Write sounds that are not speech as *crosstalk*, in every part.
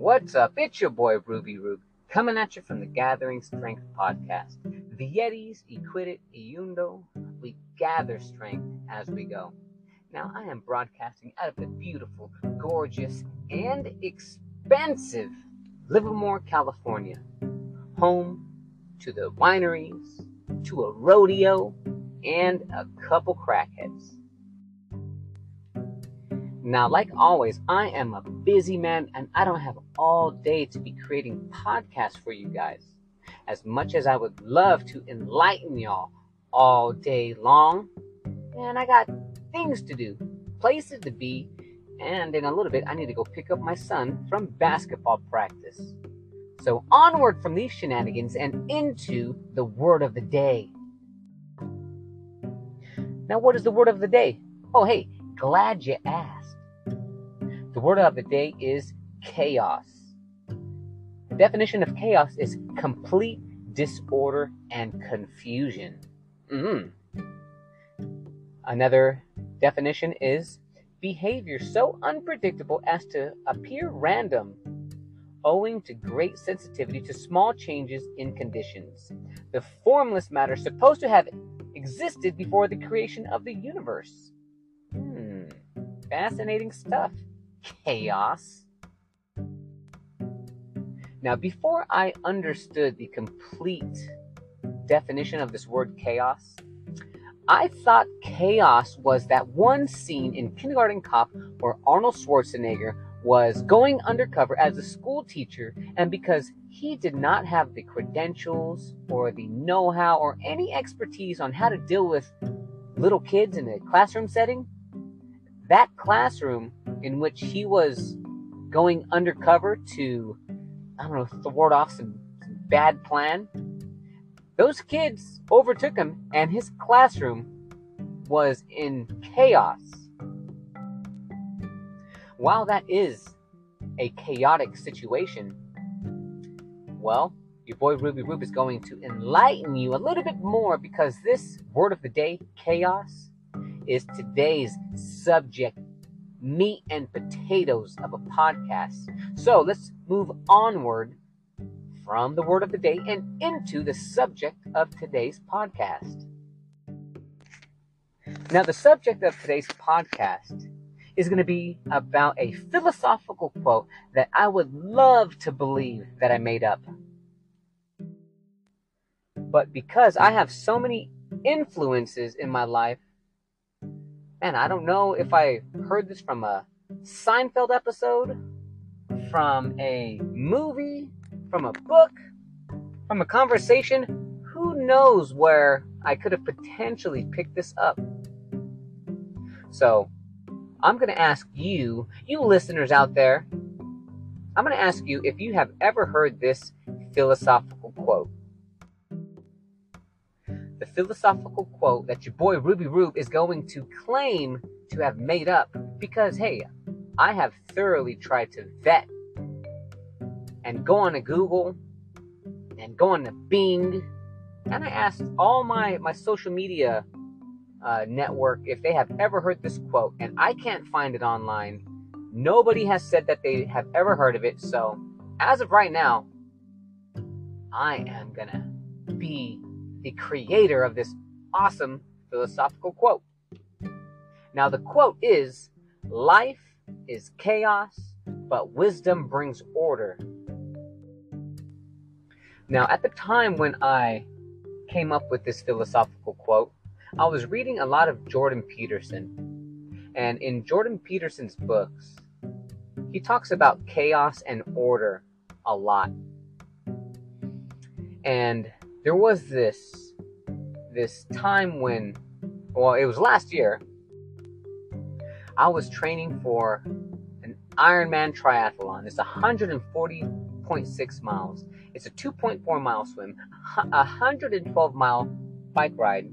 What's up? It's your boy Ruby Rube coming at you from the Gathering Strength podcast. The Yetis, acquirit, eundo, we gather strength as we go. Now, I am broadcasting out of the beautiful, gorgeous, and expensive Livermore, California, home to the wineries, to a rodeo, and a couple crackheads. Now, like always, I am a busy man and I don't have all day to be creating podcasts for you guys. As much as I would love to enlighten y'all all day long, and I got things to do, places to be, and in a little bit, I need to go pick up my son from basketball practice. So, onward from these shenanigans and into the word of the day. Now, what is the word of the day? Oh, hey, glad you asked. The word of the day is chaos. The definition of chaos is complete disorder and confusion. Mm-hmm. Another definition is behavior so unpredictable as to appear random, owing to great sensitivity to small changes in conditions. The formless matter supposed to have existed before the creation of the universe. Hmm, fascinating stuff chaos. Now, before I understood the complete definition of this word chaos, I thought chaos was that one scene in Kindergarten Cop where Arnold Schwarzenegger was going undercover as a school teacher, and because he did not have the credentials or the know how or any expertise on how to deal with little kids in a classroom setting, that classroom in which he was going undercover to, I don't know, thwart off some, some bad plan. Those kids overtook him, and his classroom was in chaos. While that is a chaotic situation, well, your boy Ruby Rube is going to enlighten you a little bit more because this word of the day, chaos, is today's subject meat and potatoes of a podcast. So let's move onward from the word of the day and into the subject of today's podcast. Now, the subject of today's podcast is going to be about a philosophical quote that I would love to believe that I made up. But because I have so many influences in my life, man, I don't know if I heard this from a Seinfeld episode, from a movie, from a book, from a conversation. Who knows where I could have potentially picked this up? So, I'm going to ask you, you listeners out there, I'm going to ask you if you have ever heard this philosophical quote the philosophical quote that your boy Ruby Rube is going to claim to have made up because, hey, I have thoroughly tried to vet and go on to Google and go on to Bing and I asked all my, my social media uh, network if they have ever heard this quote, and I can't find it online. Nobody has said that they have ever heard of it. So, as of right now, I am gonna be the creator of this awesome philosophical quote. Now, the quote is Life is chaos, but wisdom brings order. Now, at the time when I came up with this philosophical quote, I was reading a lot of Jordan Peterson. And in Jordan Peterson's books, he talks about chaos and order a lot. And there was this this time when well it was last year i was training for an ironman triathlon. It's 140.6 miles. It's a 2.4 mile swim a 112 mile bike ride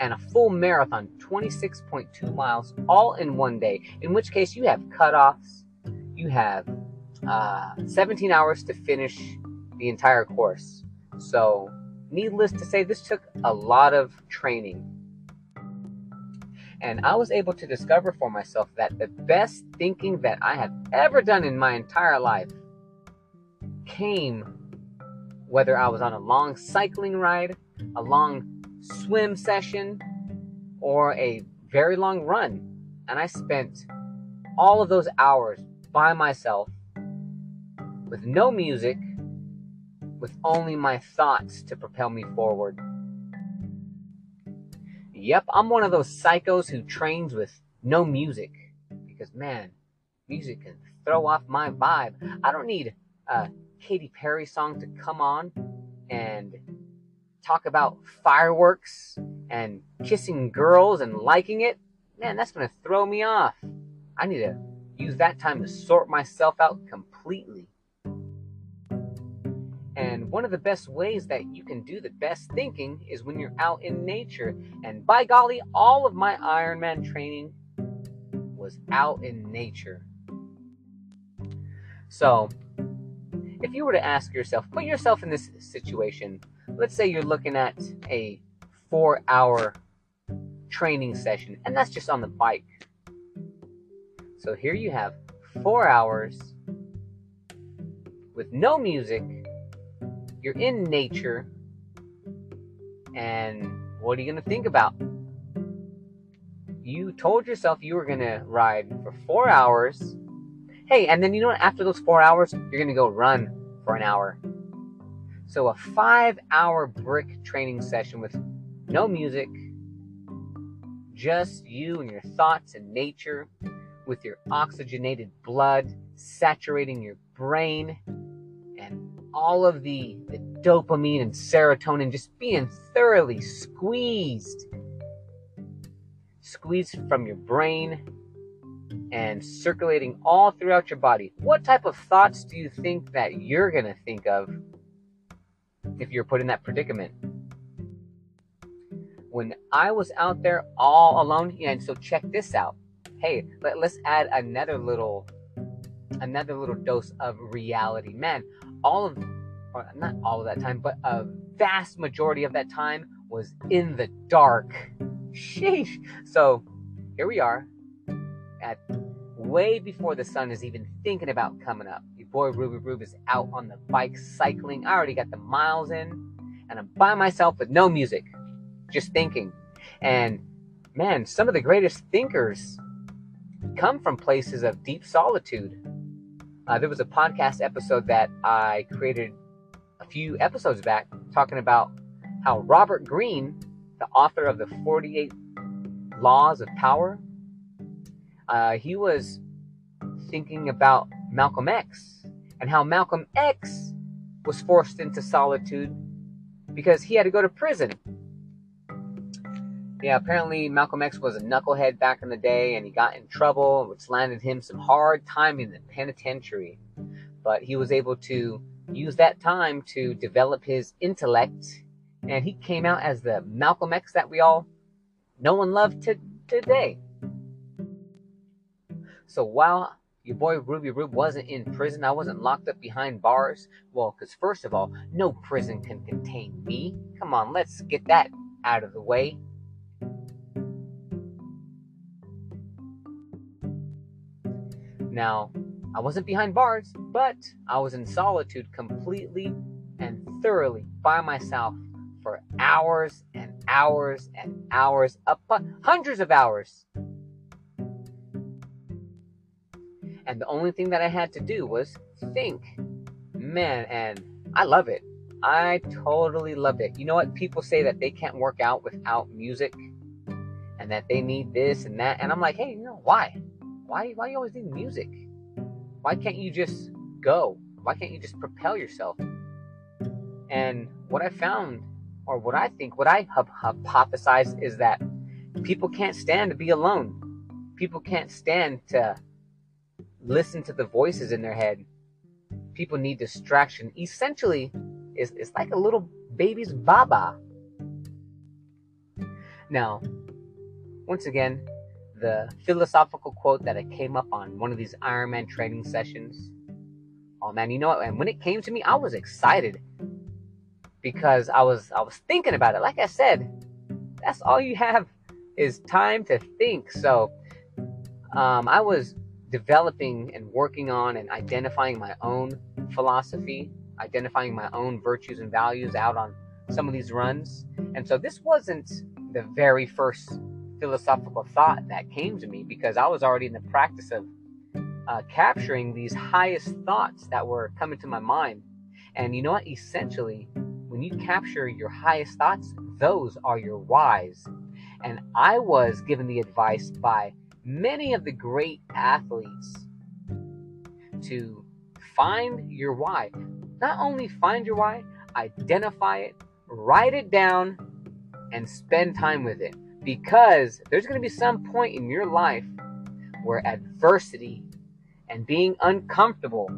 and a full marathon 26.2 miles all in one day. In which case you have cutoffs. You have uh, 17 hours to finish the entire course. So needless to say, this took a lot of training. And I was able to discover for myself that the best thinking that I have ever done in my entire life came whether I was on a long cycling ride, a long swim session, or a very long run. And I spent all of those hours by myself with no music, with only my thoughts to propel me forward. Yep, I'm one of those psychos who trains with no music because man, music can throw off my vibe. I don't need a Katy Perry song to come on and talk about fireworks and kissing girls and liking it. Man, that's going to throw me off. I need to use that time to sort myself out completely. And mm. one of the best ways that you can do the best thinking is when you're out in nature. And by golly, all of my Ironman training was out in nature. So, if you were to ask yourself, put yourself in this situation. Let's say you're looking at a four hour training session, and that's just on the bike. So here you have four hours with no music. You're in nature. And what are you going to think about? You told yourself you were going to ride for four hours. Hey, and then you know what? After those four hours, you're going to go run for an hour. So a five hour brick training session with no music, just you and your thoughts and nature, with your oxygenated blood saturating your brain, all of the, the dopamine and serotonin just being thoroughly squeezed. Squeezed from your brain and circulating all throughout your body. What type of thoughts do you think that you're going to think of if you're put in that predicament? When I was out there all alone, and so check this out. Hey, let, let's add another little another little dose of reality. Man, all of or not all of that time, but a vast majority of that time was in the dark. *laughs* Sheesh. So here we are at way before the sun is even thinking about coming up. Your boy Ruby Rube is out on the bike cycling. I already got the miles in, and I'm by myself with no music, just thinking. And man, some of the greatest thinkers come from places of deep solitude. Uh, there was a podcast episode that I created a few episodes back talking about how Robert Greene, the author of the 48 Laws of Power, uh, he was thinking about Malcolm X and how Malcolm X was forced into solitude because he had to go to prison. Yeah, apparently Malcolm X was a knucklehead back in the day and he got in trouble, which landed him some hard time in the penitentiary. But he was able to use that time to develop his intellect and he came out as the Malcolm X that we all know and love to, today. So while your boy Ruby Rube wasn't in prison, I wasn't locked up behind bars. Well, because first of all, no prison can contain me. Come on, let's get that out of the way. Now, I wasn't behind bars, but I was in solitude completely and thoroughly by myself for hours and hours and hours, upon hundreds of hours. And the only thing that I had to do was think. Man, and I love it. I totally love it. You know what? People say that they can't work out without music and that they need this and that. And I'm like, hey, you know, why? Why, why you always need music? Why can't you just go? Why can't you just propel yourself? And what I found, or what I think, what I hypothesize is that people can't stand to be alone. People can't stand to listen to the voices in their head. People need distraction. Essentially, it's, it's like a little baby's baba. Now, once again, the philosophical quote that I came up on one of these Ironman training sessions. Oh man, you know what? And when it came to me, I was excited because I was I was thinking about it. Like I said, that's all you have is time to think. So um, I was developing and working on and identifying my own philosophy, identifying my own virtues and values out on some of these runs. And so this wasn't the very first philosophical thought that came to me because I was already in the practice of uh, capturing these highest thoughts that were coming to my mind. And you know what? Essentially, when you capture your highest thoughts, those are your whys. And I was given the advice by many of the great athletes to find your why. Not only find your why, identify it, write it down, and spend time with it. Because there's going to be some point in your life where adversity and being uncomfortable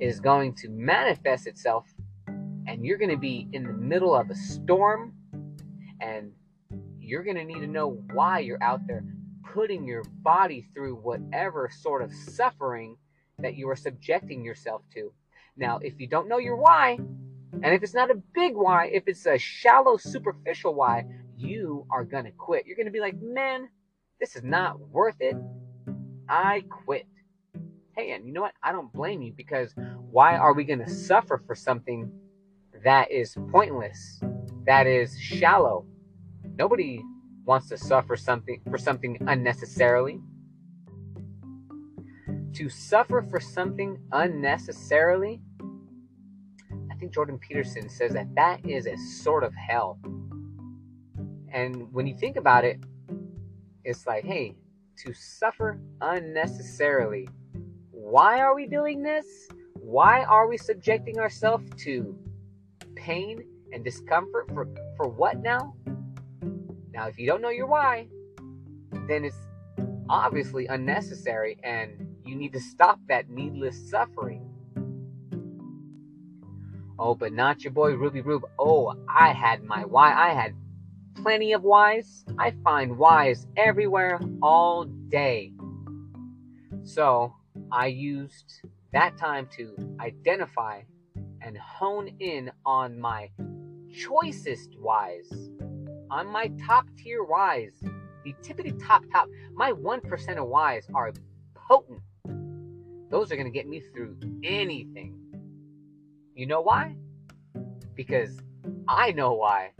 is going to manifest itself, and you're going to be in the middle of a storm, and you're going to need to know why you're out there putting your body through whatever sort of suffering that you are subjecting yourself to. Now, if you don't know your why, and if it's not a big why, if it's a shallow, superficial why, you are going to quit. You're going to be like, man, this is not worth it. I quit. Hey, and you know what? I don't blame you because why are we going to suffer for something that is pointless, that is shallow? Nobody wants to suffer something for something unnecessarily. To suffer for something unnecessarily, I think Jordan Peterson says that that is a sort of hell. And when you think about it, it's like, hey, to suffer unnecessarily. Why are we doing this? Why are we subjecting ourselves to pain and discomfort for, for what now? Now, if you don't know your why, then it's obviously unnecessary and you need to stop that needless suffering. Oh, but not your boy Ruby Rube. Oh, I had my why. I had plenty of whys. I find whys everywhere all day. So I used that time to identify and hone in on my choicest whys on my top tier whys, the tippity top top, my 1% of whys are potent. Those are going to get me through anything. You know why? Because I know why.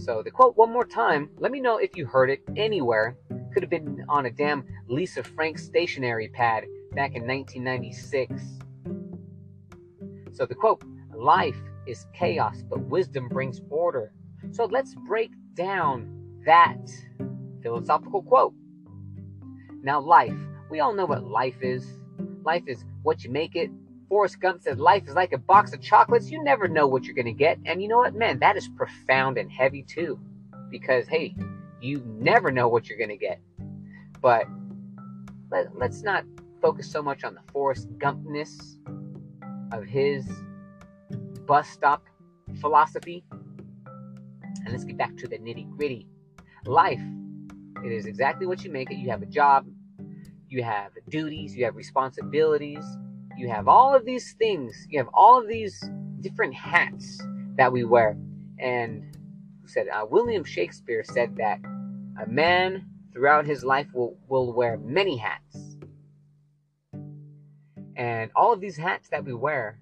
So, the quote one more time. Let me know if you heard it anywhere. Could have been on a damn Lisa Frank stationery pad back in 1996. So, the quote Life is chaos, but wisdom brings order. So let's break down that philosophical quote. Now, life. We all know what life is. Life is what you make it. Forrest Gump said life is like a box of chocolates. You never know what you're going to get. And you know what, man? That is profound and heavy too. Because, hey, you never know what you're going to get. But let, let's not focus so much on the Forrest Gumpness of his bus stop philosophy. And let's get back to the nitty gritty. Life, it is exactly what you make it. You have a job, you have duties, you have responsibilities, you have all of these things, you have all of these different hats that we wear. And who said uh, William Shakespeare said that a man throughout his life will, will wear many hats. And all of these hats that we wear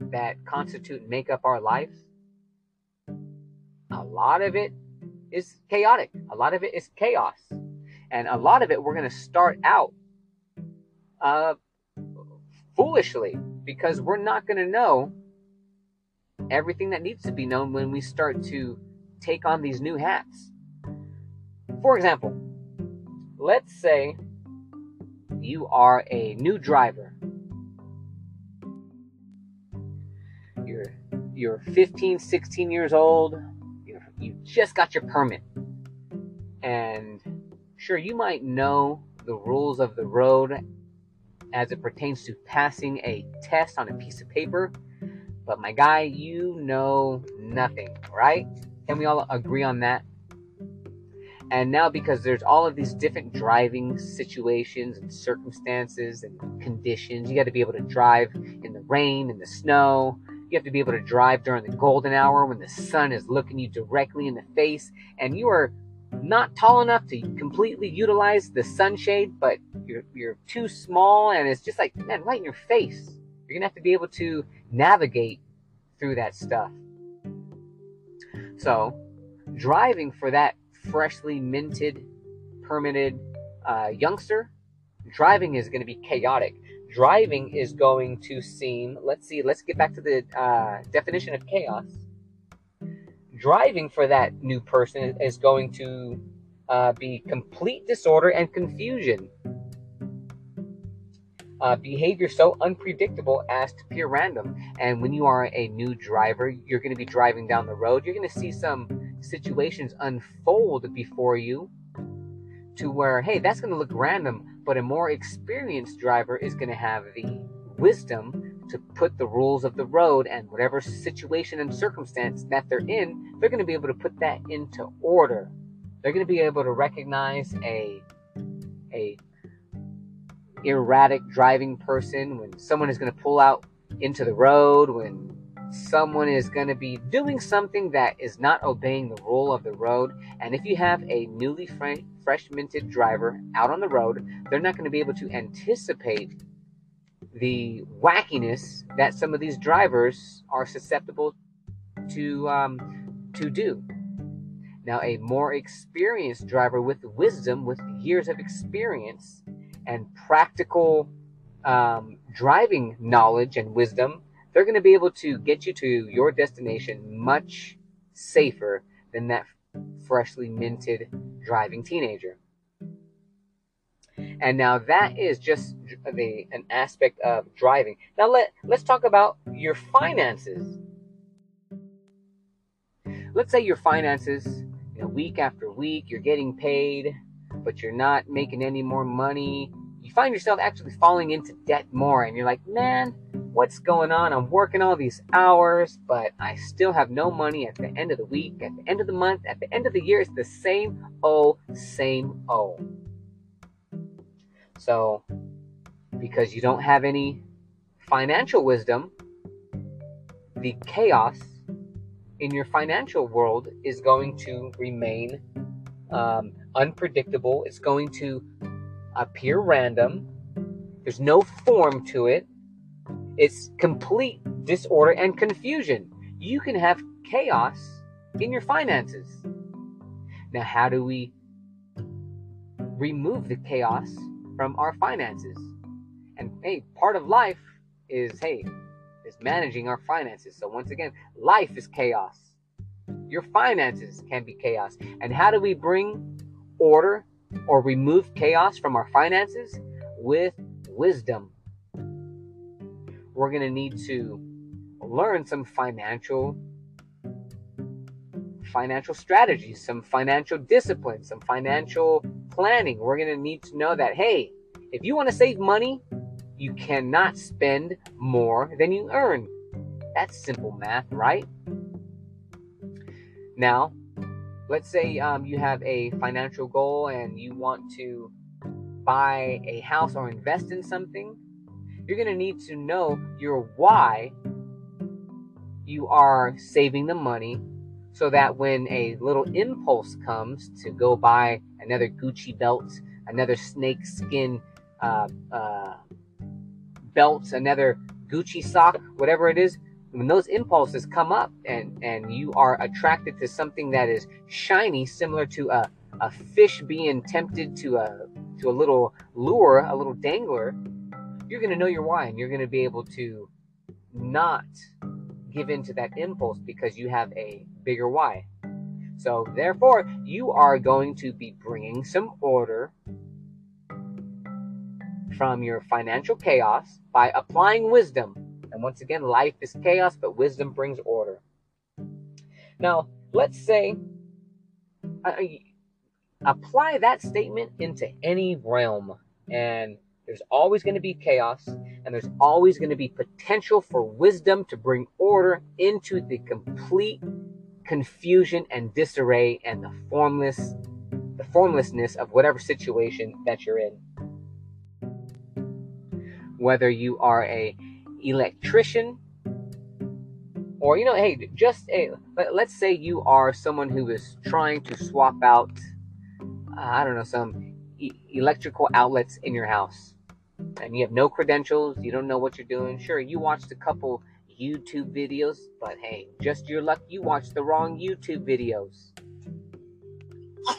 that constitute and make up our lives, a lot of it is chaotic. A lot of it is chaos. And a lot of it we're going to start out uh, foolishly because we're not going to know everything that needs to be known when we start to take on these new hats. For example, let's say you are a new driver you're you're 15, 16 years old, you you just got your permit. And sure, you might know the rules of the road as it pertains to passing a test on a piece of paper, but my guy, you know nothing, right? Can we all agree on that? And now, because there's all of these different driving situations and circumstances and conditions, you got to be able to drive in the rain, in the snow, you have to be able to drive during the golden hour when the sun is looking you directly in the face and you are not tall enough to completely utilize the sunshade, but you're you're too small and it's just like man, right in your face. You're gonna have to be able to navigate through that stuff. So, driving for that freshly minted, permitted uh, youngster, driving is going to be chaotic. Driving is going to seem, let's see, let's get back to the uh, definition of chaos. Driving for that new person is going to uh, be complete disorder and confusion. Uh, behavior so unpredictable as to appear random. And when you are a new driver, you're going to be driving down the road. You're going to see some situations unfold before you to where, hey, that's going to look random, but a more experienced driver is going to have the wisdom to put the rules of the road and whatever situation and circumstance that they're in, they're going to be able to put that into order. They're going to be able to recognize a a erratic driving person when someone is going to pull out into the road when someone is going to be doing something that is not obeying the rule of the road. And if you have a newly fresh minted driver out on the road, they're not going to be able to anticipate the wackiness that some of these drivers are susceptible to um, to do. Now, a more experienced driver with wisdom, with years of experience and practical um, driving knowledge and wisdom, they're going to be able to get you to your destination much safer than that freshly minted driving teenager. And now that is just the an aspect of driving. Now let let's talk about your finances. Let's say your finances, you know, week after week, you're getting paid, but you're not making any more money you find yourself actually falling into debt more and you're like, man, what's going on? I'm working all these hours, but I still have no money at the end of the week, at the end of the month, at the end of the year. It's the same O, same O. So, because you don't have any financial wisdom, the chaos in your financial world is going to remain um, unpredictable. It's going to appear random. There's no form to it. It's complete disorder and confusion. You can have chaos in your finances. Now, how do we remove the chaos from our finances? And hey, part of life is hey, is managing our finances. So once again, life is chaos. Your finances can be chaos. And how do we bring order or remove chaos from our finances with wisdom. We're going to need to learn some financial financial strategies, some financial discipline, some financial planning. We're going to need to know that hey, if you want to save money, you cannot spend more than you earn. That's simple math, right? Now, let's say um, you have a financial goal and you want to buy a house or invest in something, you're going to need to know your why you are saving the money so that when a little impulse comes to go buy another Gucci belt, another snake skin uh, uh, belt, another Gucci sock, whatever it is, when those impulses come up and and you are attracted to something that is shiny similar to a, a fish being tempted to a to a little lure a little dangler you're going to know your why and you're going to be able to not give in to that impulse because you have a bigger why. So therefore you are going to be bringing some order from your financial chaos by applying wisdom. And once again, life is chaos, but wisdom brings order. Now, let's say, uh, apply that statement into any realm, and there's always going to be chaos, and there's always going to be potential for wisdom to bring order into the complete confusion and disarray and the formless the formlessness of whatever situation that you're in. Whether you are a electrician, or you know, hey, just a, let's say you are someone who is trying to swap out uh, I don't know, some e- electrical outlets in your house and you have no credentials, you don't know what you're doing. Sure, you watched a couple YouTube videos, but hey, just your luck, you watched the wrong YouTube videos.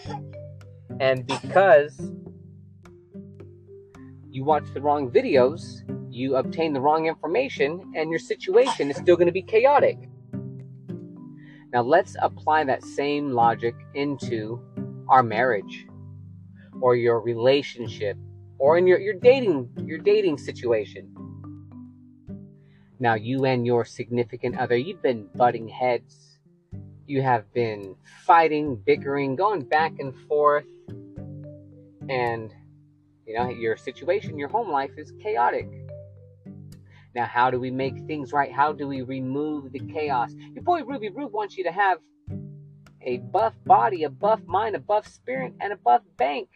*laughs* and because you watched the wrong videos, you obtain the wrong information, and your situation is still going to be chaotic. Now, let's apply that same logic into our marriage or your relationship or in your, your dating your dating situation. Now you and your significant other, you've been butting heads. You have been fighting, bickering, going back and forth. And you know, your situation, your home life is chaotic. Now, how do we make things right? How do we remove the chaos? Your boy Ruby Rube wants you to have a buff body, a buff mind, a buff spirit, and a buff bank.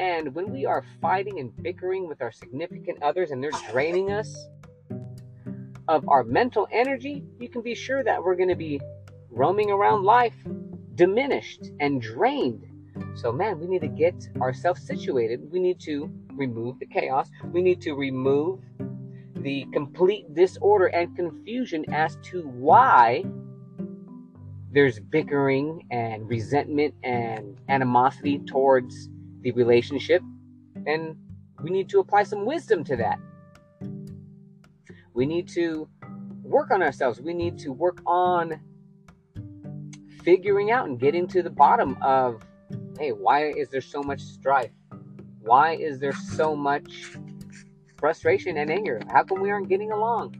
And when we are fighting and bickering with our significant others and they're draining us of our mental energy, you can be sure that we're going to be roaming around life diminished and drained. So, man, we need to get ourselves situated. We need to remove the chaos. We need to remove the complete disorder and confusion as to why there's bickering and resentment and animosity towards the relationship. And we need to apply some wisdom to that. We need to work on ourselves. We need to work on figuring out and getting to the bottom of hey, why is there so much strife? Why is there so much frustration and anger? How come we aren't getting along?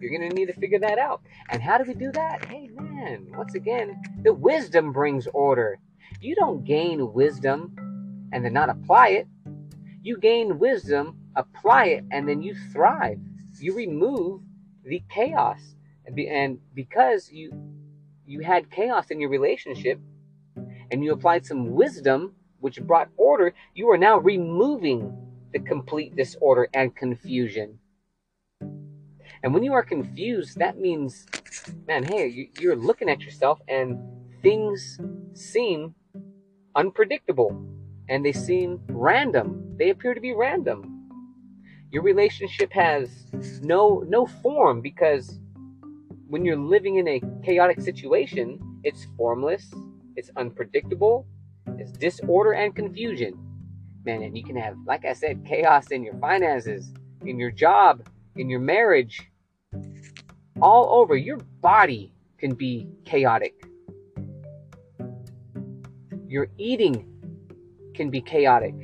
You're going to need to figure that out. And how do we do that? Hey, man, once again, the wisdom brings order. You don't gain wisdom and then not apply it. You gain wisdom, apply it, and then you thrive. You remove the chaos. And because you you had chaos in your relationship and you applied some wisdom which brought order, you are now removing the complete disorder and confusion. And when you are confused, that means, man, hey, you're looking at yourself and things seem unpredictable and they seem random. They appear to be random. Your relationship has no no form because when you're living in a chaotic situation, it's formless, it's unpredictable, it's disorder and confusion. Man, and you can have, like I said, chaos in your finances, in your job, in your marriage, all over. Your body can be chaotic. Your eating can be chaotic.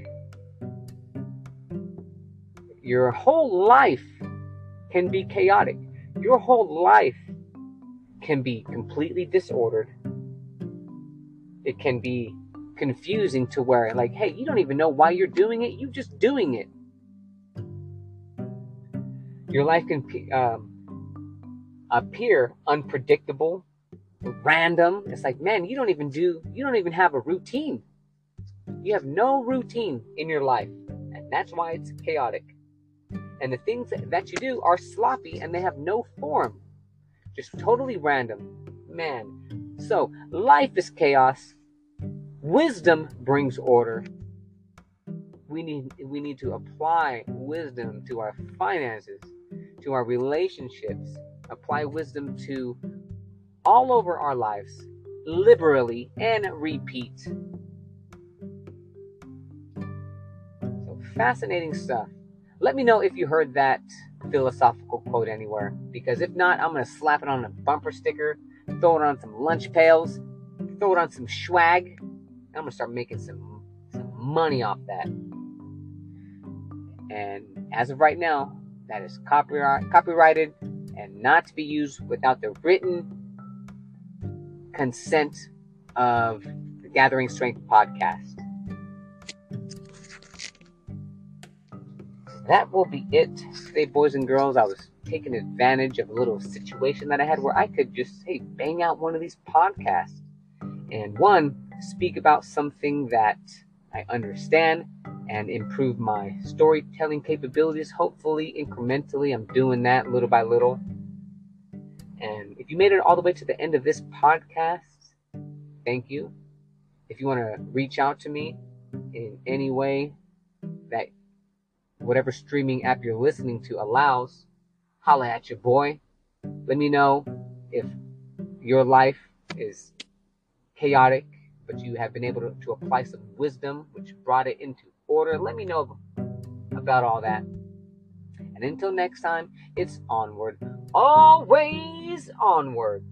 Your whole life can be chaotic. Your whole life can be completely disordered. It can be confusing to where, like, hey, you don't even know why you're doing it, you're just doing it. Your life can um, appear unpredictable, random. It's like, man, you don't even do, you don't even have a routine. You have no routine in your life, and that's why it's chaotic. And the things that you do are sloppy and they have no form, just totally random. Man, so life is chaos. Wisdom brings order we need we need to apply wisdom to our finances to our relationships, apply wisdom to all over our lives, liberally, and repeat. Fascinating stuff. Let me know if you heard that philosophical quote anywhere, because if not, I'm going to slap it on a bumper sticker, throw it on some lunch pails, throw it on some swag. I'm going to start making some, some money off that. And as of right now, that is copyright, copyrighted and not to be used without the written consent of the Gathering Strength podcast. That will be it today, boys and girls. I was taking advantage of a little situation that I had where I could just, hey, bang out one of these podcasts. And one, speak about something that I understand and improve my storytelling capabilities. Hopefully, incrementally, I'm doing that little by little. And if you made it all the way to the end of this podcast, thank you. If you want to reach out to me, in any way that whatever streaming app you're listening to allows, holla at your boy. Let me know if your life is chaotic, but you have been able to, to apply some wisdom, which brought it into order. Let me know about all that. And until next time, it's onward, always onward.